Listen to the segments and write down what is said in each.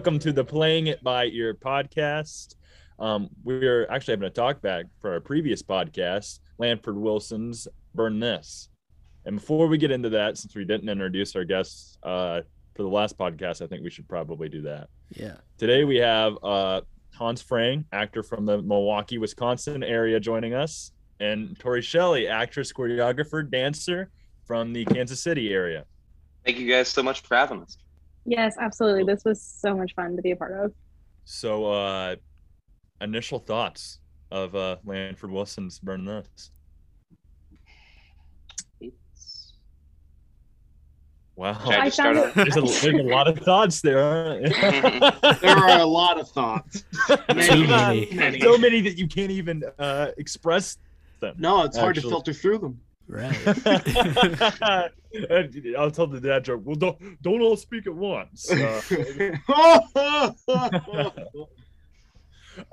welcome, welcome to the Playing It by Ear podcast. Um, we're actually having a talk back for our previous podcast, Lanford Wilson's "Burn This." And before we get into that, since we didn't introduce our guests uh, for the last podcast, I think we should probably do that. Yeah. Today we have uh, Hans Pfrang, actor from the Milwaukee, Wisconsin area, joining us, and Torrie Shelly, actress, choreographer, dancer from the Kansas City area. Thank you guys so much for having us. Yes, absolutely. This was so much fun to be a part of. So, uh, initial thoughts of uh, Lanford Wilson's Burn This. It's... Wow. I I start found off? There's a, there's a lot of thoughts there. there? There are a lot of thoughts. Too many. Many. so many that you can't even uh, express them. No, it's hard to filter through them. Right. I'll tell the dad joke. Well, don't don't all speak at once. Uh,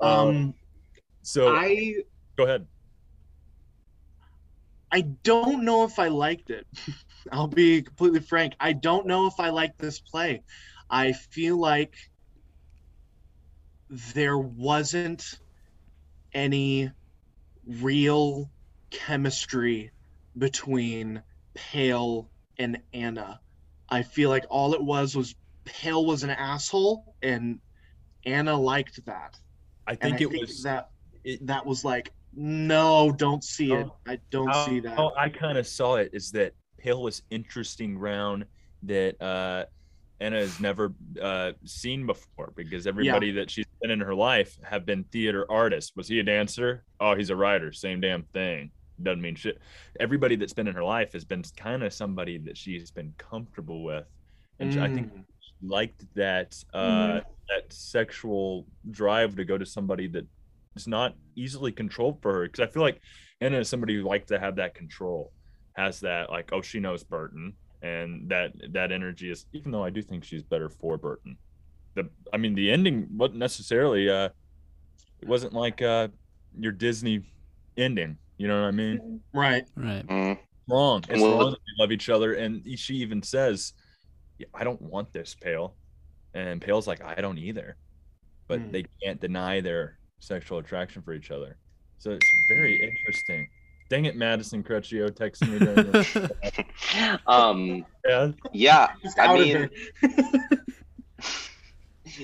um, um, so I go ahead. I don't know if I liked it. I'll be completely frank. I don't know if I like this play. I feel like there wasn't any real chemistry between Pale and Anna. I feel like all it was was Pale was an asshole and Anna liked that. I think I it think was. that it- that was like no, don't see it. Oh, I don't how, see that. how I kind of saw it is that Pale was interesting ground that uh, Anna has never uh, seen before because everybody that she's been in her life have been theater artists. Was he a dancer? Oh, he's a writer. Same damn thing. Doesn't mean shit. Everybody that's been in her life has been kind of somebody that she's been comfortable with, and she- I think Mm. she liked that uh, that sexual drive to go to somebody that is not easily controlled for her. Because I feel like Anna is somebody who likes to have that control, has that like, oh, she knows Burton, and that that energy is. Even though I do think she's better for Burton. The I mean, the ending wasn't necessarily. Uh, it wasn't like uh, your Disney ending. You know what I mean? right. right. Mm. wrong. It's Well- wrong that we love each other. And she even says, "Yeah, I don't want this, Pale. And Pale's like, I don't either. But Hmm. they can't deny their sexual attraction for each other. So it's very interesting. Dang it, Madison Crecchio texting me during this. um, yeah. yeah, I out of mean, there.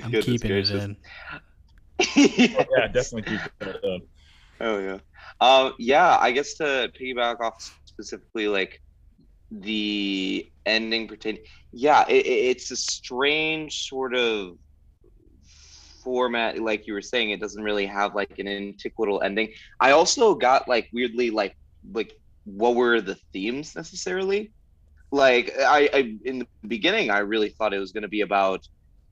I'm Goodness keeping it gracious. in. Yeah, definitely keep that up. Oh yeah. Um, yeah, I guess to piggyback off specifically like the ending pertain yeah, it, it- it's a strange sort of format, like you were saying, it doesn't really have like an antiquatal ending. I also got like weirdly like like what were the themes necessarily? Like I, I in the beginning I really thought it was gonna be about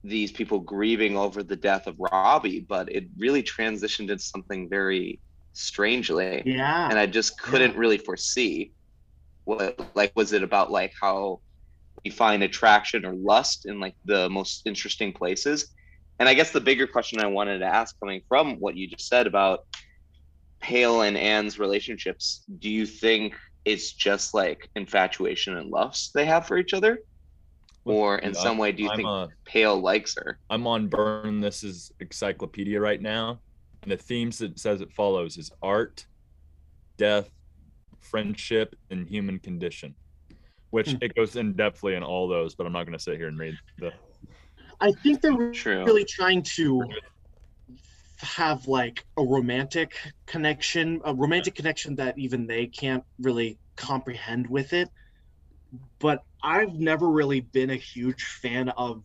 these people grieving over the death of Robbie, but it really transitioned into something very strangely. Yeah. And I just couldn't really foresee what like was it about like how we find attraction or lust in like the most interesting places. And I guess the bigger question I wanted to ask coming from what you just said about Pale and Anne's relationships, do you think it's just like infatuation and lust they have for each other? Or in Yeah, some way do you I'm, think uh, Pale likes her? I'm on Burn This is encyclopedia right now. And the themes it says it follows is art, death, friendship, and human condition. Which Hmm. it goes in depthly in all those, but I'm not gonna sit here and read the I think they're True. really trying to have like a romantic connection, a romantic connection that even they can't really comprehend with it. But I've never really been a huge fan of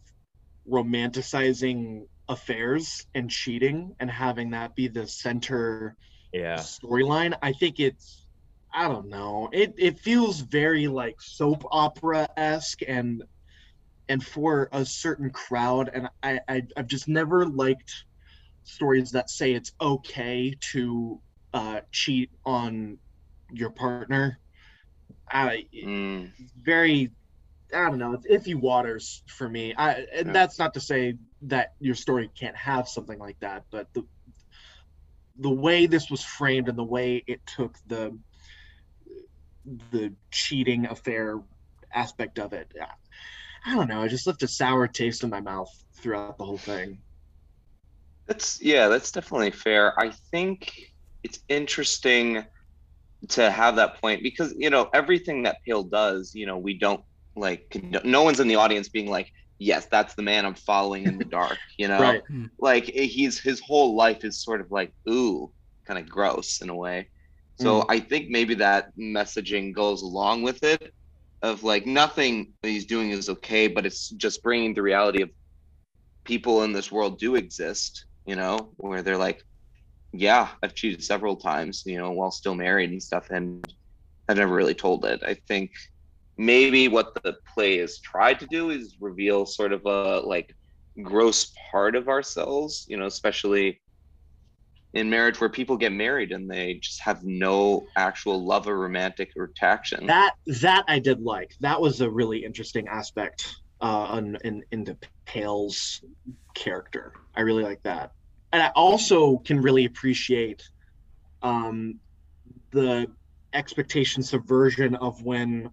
romanticizing affairs and cheating and having that be the center yeah. storyline. I think it's I don't know. It it feels very like soap opera esque and and for a certain crowd. And I, I I've just never liked stories that say it's okay to uh, cheat on your partner. I Mm, very I don't know. It's iffy waters for me. I and Yeah. that's not to say that your story can't have something like that, but the the way this was framed and the way it took the the cheating affair aspect of it. I don't know. i just left a sour taste in my mouth throughout the whole thing. That's yeah, that's definitely fair. I think it's interesting to have that point because you know everything that Pale does, you know, we don't like. No one's in the audience being like, "Yes, that's the man I'm following in the dark." You know, Right. like eh, he's his whole life is sort of like ooh, kind of gross in a way. So I think maybe that messaging goes along with it, of like nothing he's doing is okay, but it's just bringing the reality of people in this world do exist, you know, where they're like, yeah, I've cheated several times, you know, while still married and stuff, and I've never really told it. I think maybe what the play has tried to do is reveal sort of a like gross part of ourselves, you know, especially in marriage where people get married and they just have no actual love or romantic attraction. That that I did like. That was a really interesting aspect uh, on, in into Pale's character. I really like that, and I also can really appreciate um, the expectation subversion of when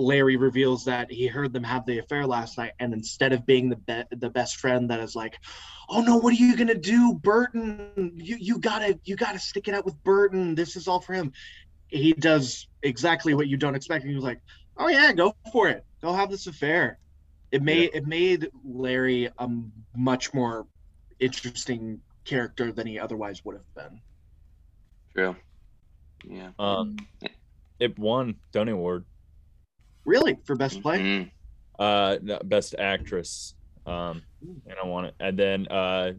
Larry reveals that he heard them have the affair last night, and instead of being the be- the best friend that is like, "Oh no, what are you gonna do, Burton? You you gotta you gotta stick it out with Burton. This is all for him." He does exactly what you don't expect. He was like, "Oh yeah, go for it. Go have this affair." It made it made Larry a much more interesting character than he otherwise would have been. True. Yeah. Um, it won Tony Award, Really, for best play. Mhm. uh, no, best actress. Um, and I want it. And then uh,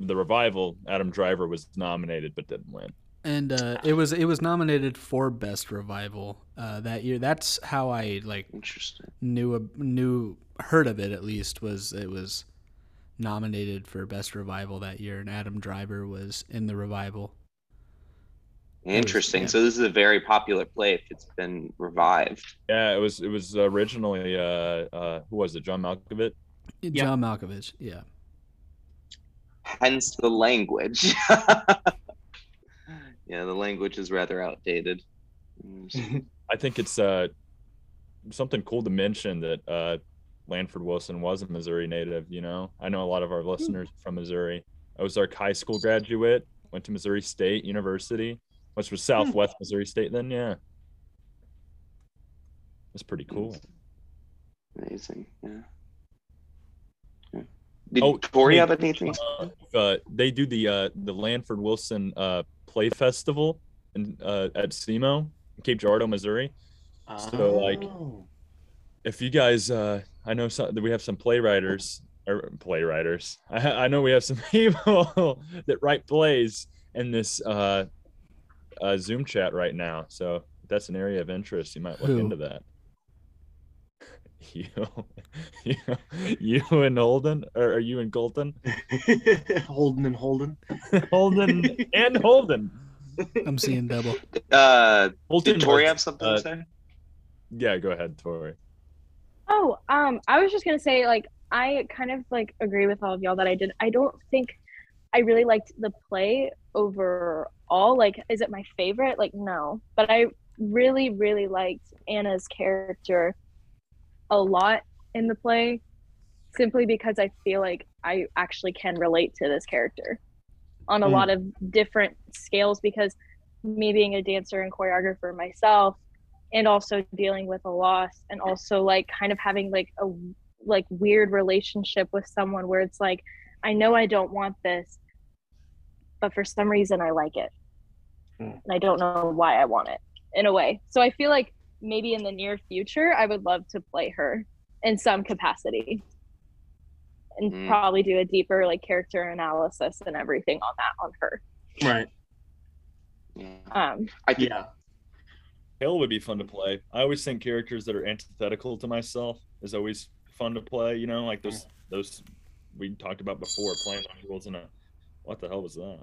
the revival, Adam Driver was nominated but didn't win. And uh, it was it was nominated for best revival uh, that year. That's how I like Interesting. knew a, knew heard of it at least was it was nominated for best revival that year, and Adam Driver was in the revival. Was- Interesting. yeah. So this is a very popular play if it's been revived. Yeah, it was. It was originally. Uh, uh, who was it? John Malkovich. John Malkovich, yeah. Hence the language. yeah, the language is rather outdated. I think it's uh, something cool to mention that uh, Lanford Wilson was a Missouri native. You know, I know a lot of our listeners from Missouri. Ozark High School graduate, went to Missouri State University, which was Southwest Missouri State then. Yeah, that's pretty cool. Amazing. Yeah. Yeah. Did Oh, Torrie hey, have anything? Uh, they do the uh, the Lanford Wilson uh, Play Festival in, uh, at SEMO, Cape Girardeau, Missouri. So, like, Oh. if you guys uh i know some we have some playwriters or playwriters I, I know we have some people that write plays in this uh, uh zoom chat right now so if that's an area of interest you might look Who? into that you you, you and holden or are you and colton Holden and Holden. holden and holden I'm seeing double. Uh, holden did Torrie have something uh, to say? yeah go ahead torrie Oh, um, I was just gonna say, like, I kind of like agree with all of y'all that I did. I don't think I really liked the play overall. Like, is it my favorite? Like, no. But I really, really liked Anna's character a lot in the play, simply because I feel like I actually can relate to this character on a Mm. lot of different scales because me being a dancer and choreographer myself and also dealing with a loss and also like kind of having like a like weird relationship with someone where it's like I know I don't want this but for some reason I like it. Mm. And I don't know why I want it in a way. So I feel like maybe in the near future I would love to play her in some capacity and Mm. probably do a deeper like character analysis and everything on that on her. Right. Yeah. Um I think Yeah. Pale would be fun to play. I always think characters that are antithetical to myself is always fun to play. You know, like those those we talked about before, playing those roles in a. What the hell was that?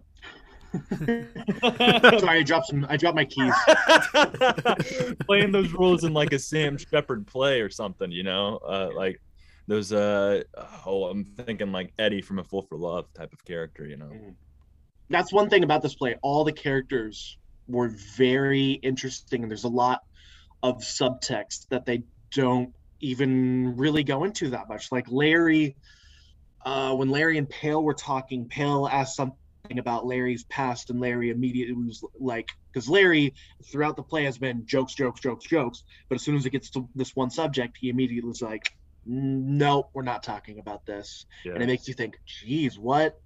Sorry, I dropped some. I dropped my keys. playing those roles in like a Sam Shepard play or something. You know, uh, like those. Uh, oh, I'm thinking like Eddie from A Fool for Love type of character. You know. That's one thing about this play. All the characters were very interesting, and there's a lot of subtext that they don't even really go into that much. Like Larry, uh, when Larry and Pale were talking, Pale asked something about Larry's past, and Larry immediately was like, because Larry throughout the play has been jokes, jokes, jokes, jokes, but as soon as it gets to this one subject, he immediately was like, no, we're not talking about this, Yeah. and it makes you think, geez, what,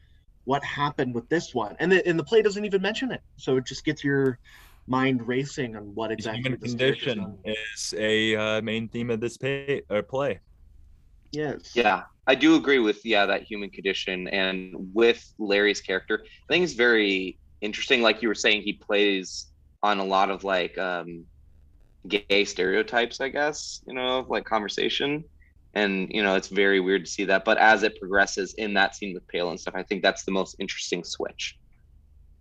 what happened with this one? And the and the play doesn't even mention it, so it just gets your mind racing on what exactly human this condition done. is a uh, main theme of this pay, uh, play. Yes. Yeah, I do agree with yeah that human condition and with Larry's character. I think it's very interesting. Like you were saying, he plays on a lot of like um, gay stereotypes, I guess. You know, like conversation, and you know it's very weird to see that. But as it progresses in that scene with Pale and stuff, I think that's the most interesting switch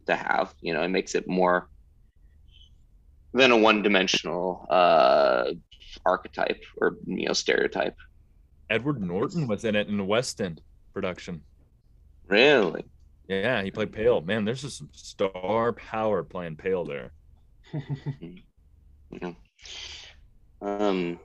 to have. You know, it makes it more than a one-dimensional uh, archetype or you know stereotype. Edward Norton was in it in the West End production. Really. Yeah, he played Pale. Man, there's just some star power playing Pale there. Yeah. Um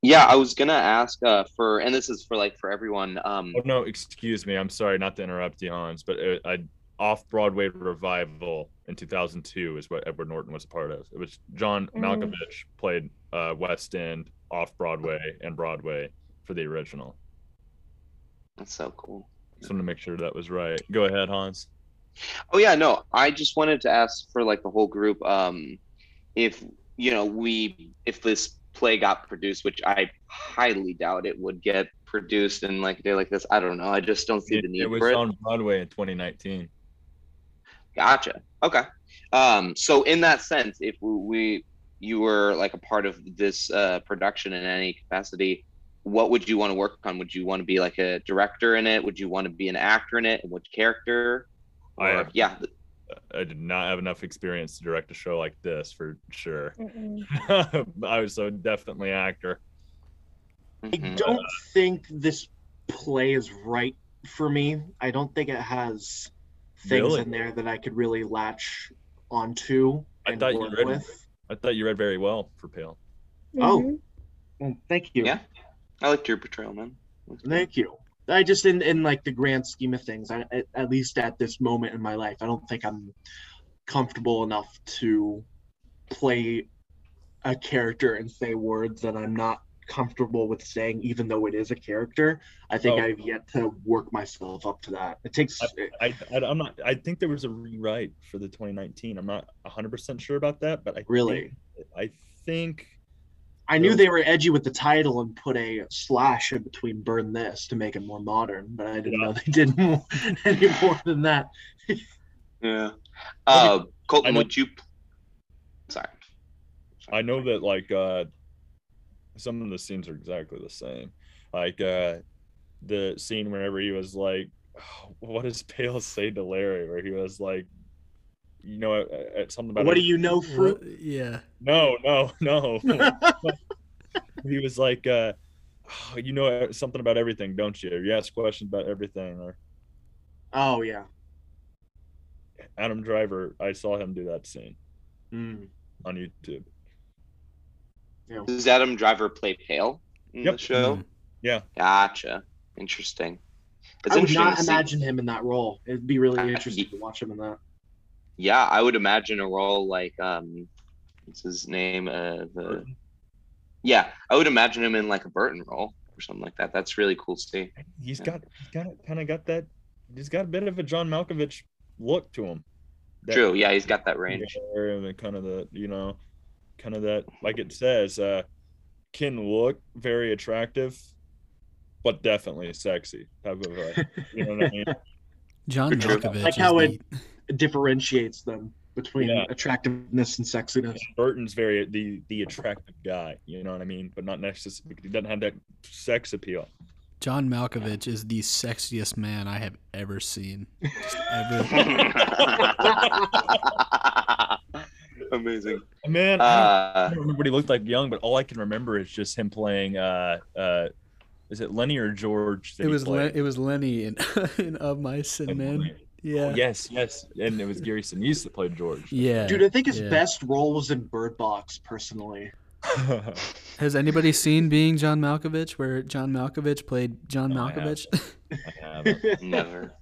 yeah, I was gonna ask uh for and this is for like for everyone. Um Oh no, excuse me. I'm sorry not to interrupt you, Hans, but a, a off Broadway revival in 2002 is what Edward Norton was a part of. It was John Mm. Malkovich played uh, West End, off Broadway, and Broadway for the original. that's so cool. Just wanted to make sure that was right. Go ahead, Hans. Oh yeah, no, I just wanted to ask for like the whole group, um if you know we if this play got produced, which I highly doubt it would get produced in like a day like this. I don't know. I just don't see It, the need for it It was for it. on Broadway in 2019. Gotcha. Okay. Um, so in that sense, if we, we you were like a part of this uh, production in any capacity, what would you want to work on? Would you want to be like a director in it? Would you want to be an actor in it? And which character? I Or- have- yeah. I did not have enough experience to direct a show like this for sure. I was so definitely actor. I Mhm. don't think this play is right for me. I don't think it has things Really? in there that I could really latch onto I thought you read- with. I thought you read very well for Pale. Oh. Mhm. Well, thank you. Yeah. I liked your portrayal, man. Thank you. I just in in like the grand scheme of things, I, at, at least at this moment in my life, I don't think I'm comfortable enough to play a character and say words that I'm not comfortable with saying, even though it is a character. I think Oh. I've yet to work myself up to that. It takes. I, I I'm not. I think there was a rewrite for the 2019. I'm not 100 percent sure about that, but I Really? think, I think I knew they were edgy with the title and put a slash in between "burn this" to make it more modern, but I didn't Yeah. know they did more, any more than that. Yeah. Uh, Colton, know- would you? Sorry. I know that like uh some of the scenes are exactly the same. Like uh the scene whenever he was like, what does Pale say to Larry? Where he was like, you know, uh, uh, something about What do you know, fruit? What- yeah. No, no, no. he was like, uh, "Oh, you know uh, something about everything, don't you? You ask questions about everything. Or oh yeah. Adam Driver, I saw him do that scene Mm. on YouTube. Does Adam Driver play Pale in Yep. the show? Mm. Yeah, Gotcha. Interesting. It's I would not imagine him in that role. It'd be really Uh, interesting ye- to watch him in that. Yeah, I would imagine a role like um, what's his name? Uh, the yeah, I would imagine him in like a Burton role or something like that. That's really cool to see. he's Yeah. got he's got kind of got that. He's got a bit of a John Malkovich look to him. That True. Yeah, he's got that range. and kind of the you know, kind of that like it says, uh, can look very attractive, but definitely sexy type of. You know what I mean? John Malkovich. Like is how the- it differentiations them between Yeah. attractiveness and sexiness. Burton's very the the attractive guy, you know what I mean, but not necessarily because he doesn't have that sex appeal. John Malkovich is the sexiest man I have ever seen. Just ever. Amazing. Man, I I Uh, don't remember what he looked like young, but all I can remember is just him playing. Uh, uh, is it Lenny or George? that It was played? Len- it was Lenny in in Of Mice and Men. Yeah. Yes, yes, and it was Gary Sinise that played George. Yeah. Dude, I think his yeah. best role was in Bird Box, personally. Has anybody seen Being John Malkovich, where John Malkovich played John No, I haven't. Malkovich? I haven't. Never.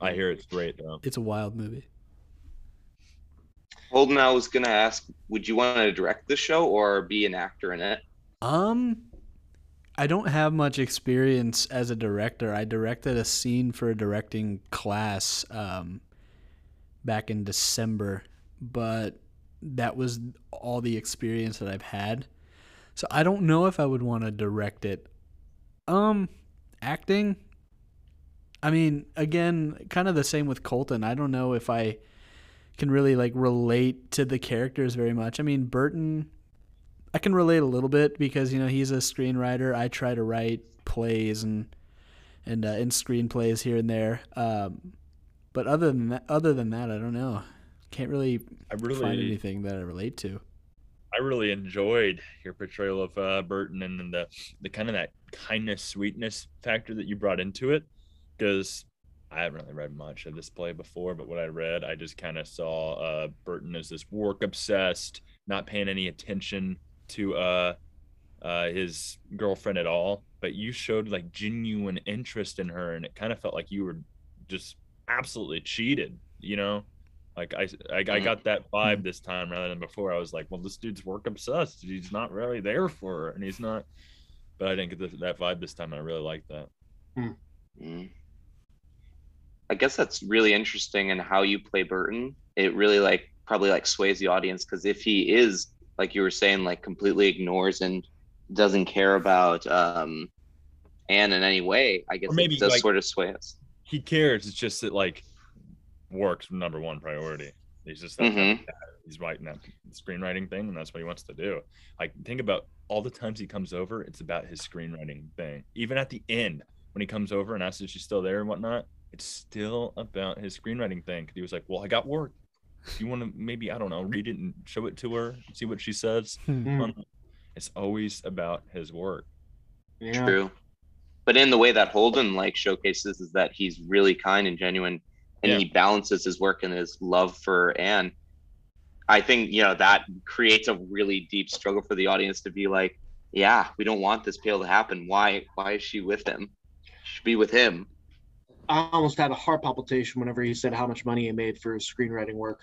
I hear it's great though. it's a wild movie. Holden, I was gonna ask, would you want to direct the show or be an actor in it? Um, I don't have much experience as a director. I directed a scene for a directing class um, back in December, but that was all the experience that I've had. So I don't know if I would want to direct it. Um, acting. I mean, again, kind of the same with Colton. I don't know if I can really like relate to the characters very much. I mean, Burton I can relate a little bit because you know he's a screenwriter. I try to write plays and and uh, and screenplays here and there. Um, but other than that, other than that, I don't know. Can't really, I find anything that I relate to. I really enjoyed your portrayal of uh, Burton and, then the the kind of that kindness, sweetness factor that you brought into it. Because I haven't really read much of this play before, but what I read, I just kind of saw uh, Burton as this work obsessed, not paying any attention to uh, uh, his girlfriend at all. But you showed like genuine interest in her, and it kind of felt like you were just absolutely cheated. You know, like I, I, I got that vibe this time rather than before. I was like, well, this dude's work obsessed. He's not really there for her, and he's not. But I didn't get this, that vibe this time. I really liked that. Mm. I guess that's really interesting in how you play Burton. It really like probably like sways the audience because if he is like you were saying, like completely ignores and doesn't care about um Anne in any way, I guess Or maybe, it does like- sort of sway us. He cares. It's just that like work's number one priority. He's just that Mhm. of he's writing that screenwriting thing, and that's what he wants to do. Like think about all the times he comes over. It's about his screenwriting thing. Even at the end when he comes over and asks if she's still there and whatnot, it's still about his screenwriting thing. He was like, "Well, I got work. You want to maybe I don't know read it and show it to her, see what she says." Mm, on it. It's always about his work. yeah. True. But in the way that Holden like showcases is that he's really kind and genuine and Yeah. he balances his work and his love for Anne. I think, you know, that creates a really deep struggle for the audience to be like, yeah, we don't want this pale to happen. Why why is she with him? She should be with him. I almost had a heart palpitation whenever he said how much money he made for his screenwriting work.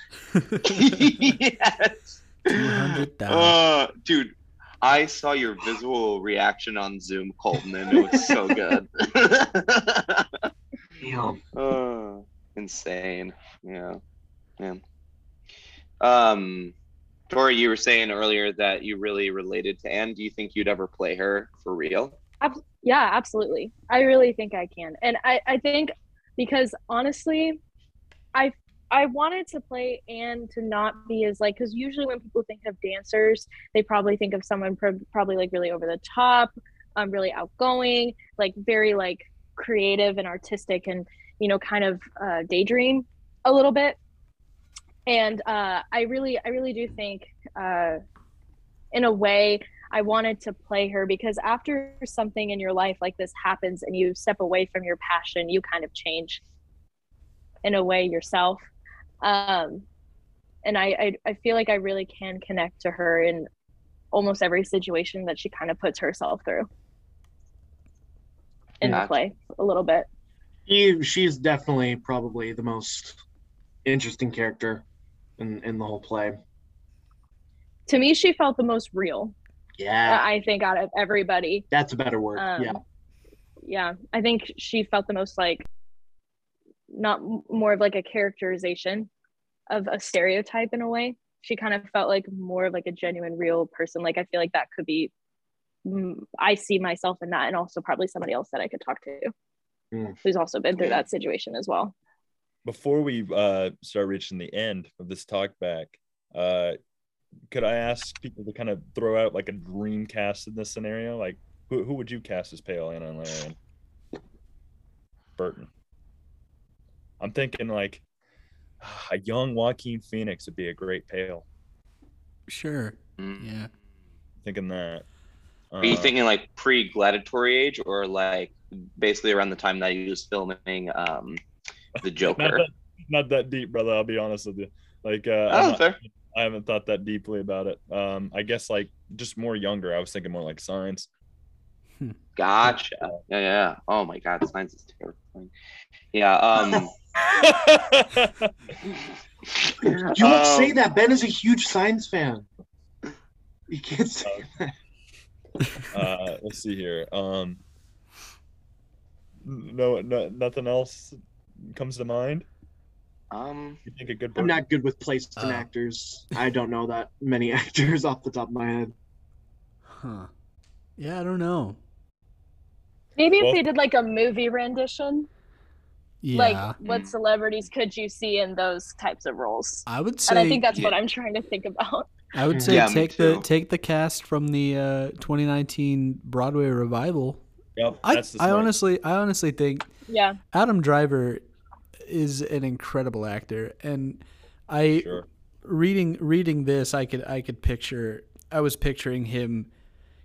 yes. Two hundred thousand. Uh, dude, I saw your visual reaction on Zoom, Colton, and it was so good. Damn. Uh, insane. Yeah. Yeah. Um, Torrie, you were saying earlier that you really related to Anne. Do you think you'd ever play her for real? Yeah, absolutely. I really think I can. And I, I think because honestly, I I wanted to play and to not be as like because usually when people think of dancers, they probably think of someone pro- probably like really over the top, um, really outgoing, like very like creative and artistic, and you know kind of uh, daydream a little bit. And uh, I really, I really do think, uh, in a way, I wanted to play her because after something in your life like this happens and you step away from your passion, you kind of change in a way yourself. Um, and I, I, I feel like I really can connect to her in almost every situation that she kind of puts herself through in the play a little bit. He, she's definitely probably the most interesting character in, in the whole play. To me, she felt the most real. Yeah, I think out of everybody. that's a better word. Um, yeah. yeah i think she felt the most like not more of like a characterization of a stereotype in a way she kind of felt like more of like a genuine real person like i feel like that could be i see myself in that and also probably somebody else that i could talk to Mm. who's also been through that situation as well Before we uh, start reaching the end of this talk back, uh, could I ask people to kind of throw out like a dream cast in this scenario? Like, who, who would you cast as Pale Anna and Larian? Burton. I'm thinking like a young Joaquin Phoenix would be a great Pale. Sure. Mm. Yeah. Thinking that. Are you Uh, thinking like pre-gladiatory age or like basically around the time that he was filming um, the not Joker? that, not that deep, brother. I'll be honest with you. Like, uh, Oh, I'm, not, fair. I haven't thought that deeply about it. Um, I guess like just more younger. I was thinking more like science. Gotcha. Yeah, yeah. Oh my god, science is terrifying. Yeah. Um. You don't say um, that. Ben is a huge science fan. You can't say that. uh, let's see here. Um, no, no, nothing else comes to mind. Um. You think a good? I'm not good with places and Oh. actors. I don't know that many actors off the top of my head. Huh. Yeah, I don't know. Maybe if they did like a movie rendition, Yeah. like what celebrities could you see in those types of roles? I would say And I think that's what. I'm trying to think about. I would say Yeah, take the take the cast from the uh, 2019 Broadway revival. Yep, I that's the I honestly I honestly think Yeah. Adam Driver is an incredible actor, and I Sure. reading reading this, I could I could picture I was picturing him,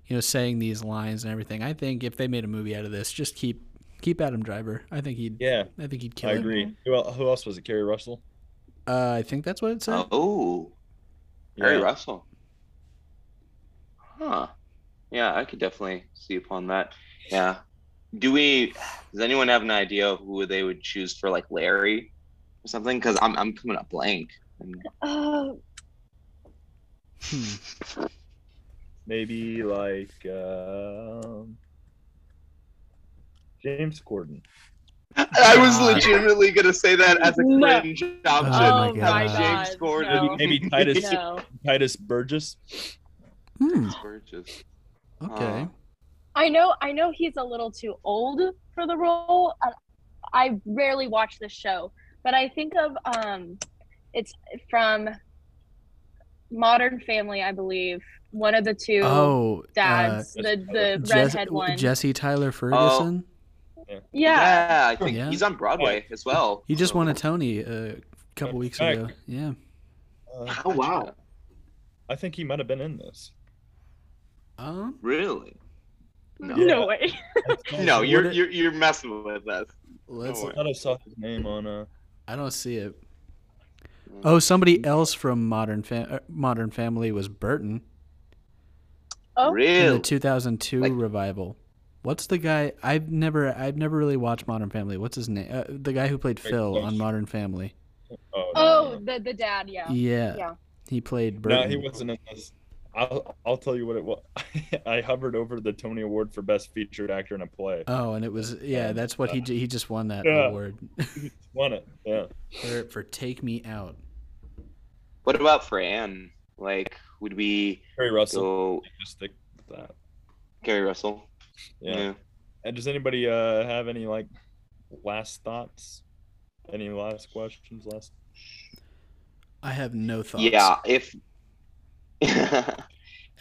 you know, saying these lines and everything. I think if they made a movie out of this, just keep keep Adam Driver. I think he'd Yeah, I think he'd kill I it. agree. Who, el- who else was it? Keri Russell. Uh, I think that's what it said. Oh, Harry Yeah. Russell. Huh. Yeah, I could definitely see upon that. Yeah. Do we? Does anyone have an idea who they would choose for like Larry or something? Because I'm I'm coming up blank. And Uh, Hmm. Maybe like um, James corden I was legitimately gonna say that as a No. cringe option. Oh my oh God. god. James Corden. No. Maybe Titus No. Titus Burgess. Hmm. Gorgeous. Okay. Uh, I know I know he's a little too old for the role. I, I rarely watch the show, but I think of um it's from Modern Family, I believe. One of the two Oh, dads, uh, the the Jess- redhead one. Jesse Tyler Ferguson. yeah. Yeah, I think Yeah. he's on Broadway as well. He just won a Tony uh, a couple weeks ago. Yeah. Uh, Oh wow. I think he might have been in this. Um. Really? No. No way. No, you're you're you're messing with us. Let's. No I thought I saw his name on uh I don't see it. Oh, somebody else from Modern Fam- uh, Modern Family was Burton Oh, in the 2002 Like- revival. What's the guy? I've never, I've never really watched Modern Family. What's his name? Uh, the guy who played Wait, Phil Bush. on Modern Family. oh, no, oh, no, the the dad, yeah. Yeah, Yeah. he played. Burton. No, he wasn't in this. I'll I'll tell you what it was. I hovered over the Tony Award for Best Featured Actor in a Play. Oh, and it was yeah. That's what he he just won that Yeah. award Won it. Yeah. for for Take Me Out. What about for Anne? Like, would we Keri Russell. go Just stick with that. Gary Russell? Yeah. And does anybody uh have any like last thoughts? Any last questions? Last. I have no thoughts. Yeah. If. yeah,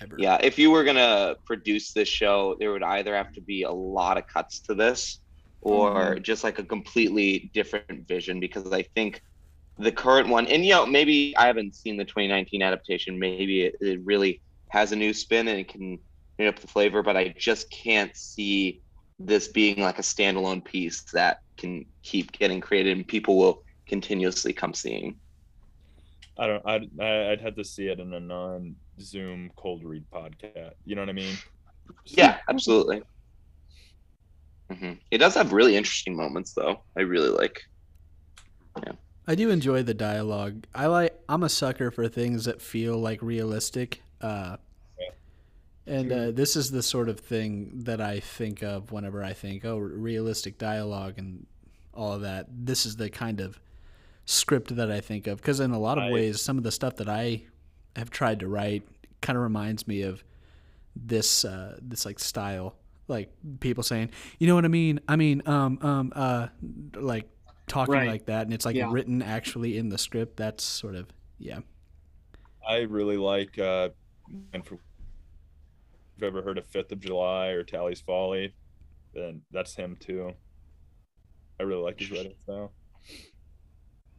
ever. if you were gonna produce this show, there would either have to be a lot of cuts to this, or mm-hmm. just like a completely different vision. Because I think the current one, and you know, maybe I haven't seen the 2019 adaptation. Maybe it, it really has a new spin and it can bring up the flavor, but I just can't see this being like a standalone piece that can keep getting created and people will continuously come seeing. I don't. I'd I- I'd have to see it in a non-Zoom cold read podcast. You know what I mean? Yeah, absolutely. hmm It does have really interesting moments, though. I really like. Yeah. I do enjoy the dialogue. I like. I'm a sucker for things that feel like realistic. Uh, and uh, this is the sort of thing that I think of whenever I think, oh, realistic dialogue and all of that. This is the kind of script that I think of because in a lot of I- ways, some of the stuff that I have tried to write kind of reminds me of this uh, this like style, like people saying, you know what I mean? I mean, um, um, uh, like talking Right. like that, and it's like Yeah. written actually in the script. That's sort of yeah. I really like. uh and for, if you've ever heard of Fifth of July or Talley's Folly, then that's him too. I really like his writing style.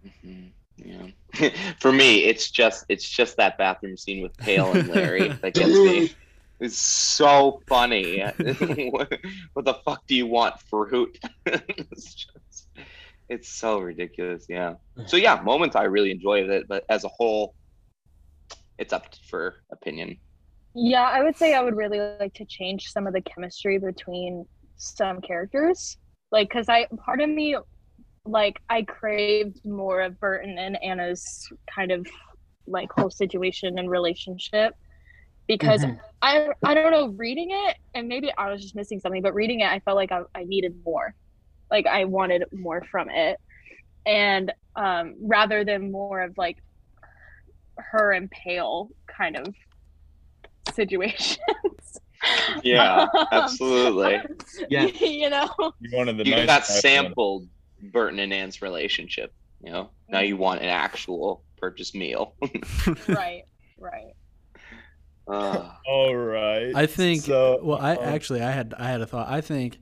Mhm, Yeah. For me, it's just it's just that bathroom scene with Pale and Larry that gets me. It's so funny. what, what the fuck do you want, fruit? it's just, it's so ridiculous. Yeah. So yeah, moments I really enjoyed it, but as a whole, it's up for opinion. Yeah, I would say I would really like to change some of the chemistry between some characters. Like, because I, part of me, like, I craved more of Burton and Anna's kind of like whole situation and relationship because Mhm. I, I don't know, reading it, and maybe I was just missing something, but reading it, I felt like I, I needed more. Like, I wanted more from it. And um, rather than more of like her and Pale kind of situations. Yeah, Um, absolutely. Yeah. you know. You wanted the You nice got guy one. Sampled Burton and Ann's relationship. You know, now you want an actual purchased meal. right, right. Uh, All right. I think. So, well, I um, actually I had I had a thought. I think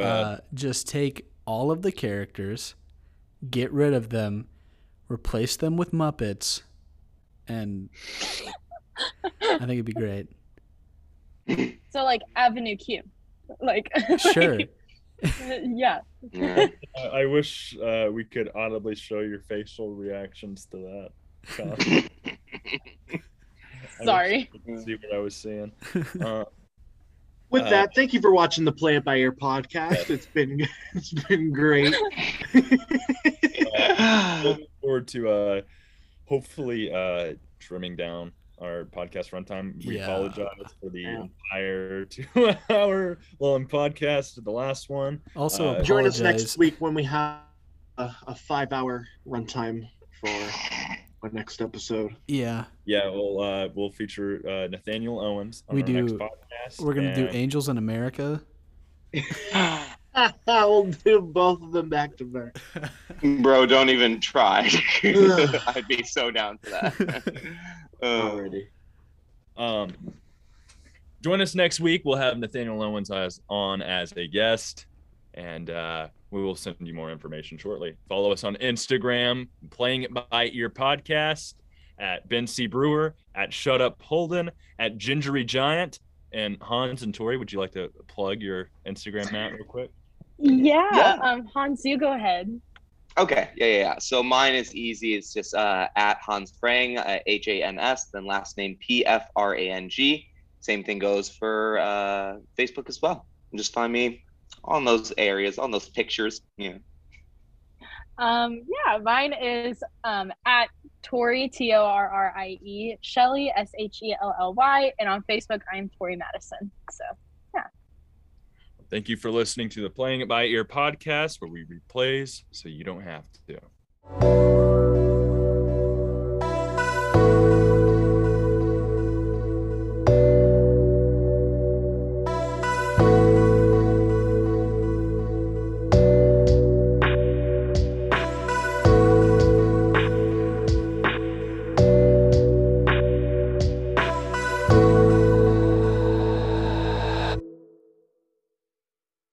uh, just take all of the characters, get rid of them, replace them with Muppets, and I think it'd be great. So like Avenue Q, like Sure. yeah. yeah. I, I wish uh, we could audibly show your facial reactions to that. Colin. I wish Sorry. See what I was saying. Uh, With Uh, that, thank you for watching the Play It By Ear podcast. It's been it's been great. looking forward to uh, hopefully uh, trimming down our podcast runtime. We Yeah. apologize for the Yeah. entire two-hour long podcast, the last one. Also, Uh, Join us apologize. next week when we have a, a five hour runtime for our next episode. Yeah, Yeah, we'll uh, we'll feature uh, Nathaniel Owens on We our next do- podcast. we're gonna do Angels in America. we'll do both of them back to back. Bro, don't even try. I'd be so down for that. Uh, Already. Um, join us next week. We'll have Nathaniel Owens as, on as a guest, and uh, we will send you more information shortly. Follow us on Instagram, Playing It by Ear Podcast, at Ben C. Brewer, at Shut Up Holden, at Gingery Giant. And Hans and Torrie, would you like to plug your Instagram, Matt, real quick? Yeah. Yeah. Um, Hans, you go ahead. Okay, yeah, yeah, yeah. So mine is easy. It's just uh, at Hans Pfrang, uh, H A N S, then last name P F R A N G. Same thing goes for uh, Facebook as well. Just find me on those areas, on those pictures. Yeah. Um, yeah, mine is um at Torrie T O R R I E Shelly S H E L L Y, and on Facebook I'm Torrie Madison. So Thank you for listening to the Playing It by Ear podcast, where we replays so you don't have to.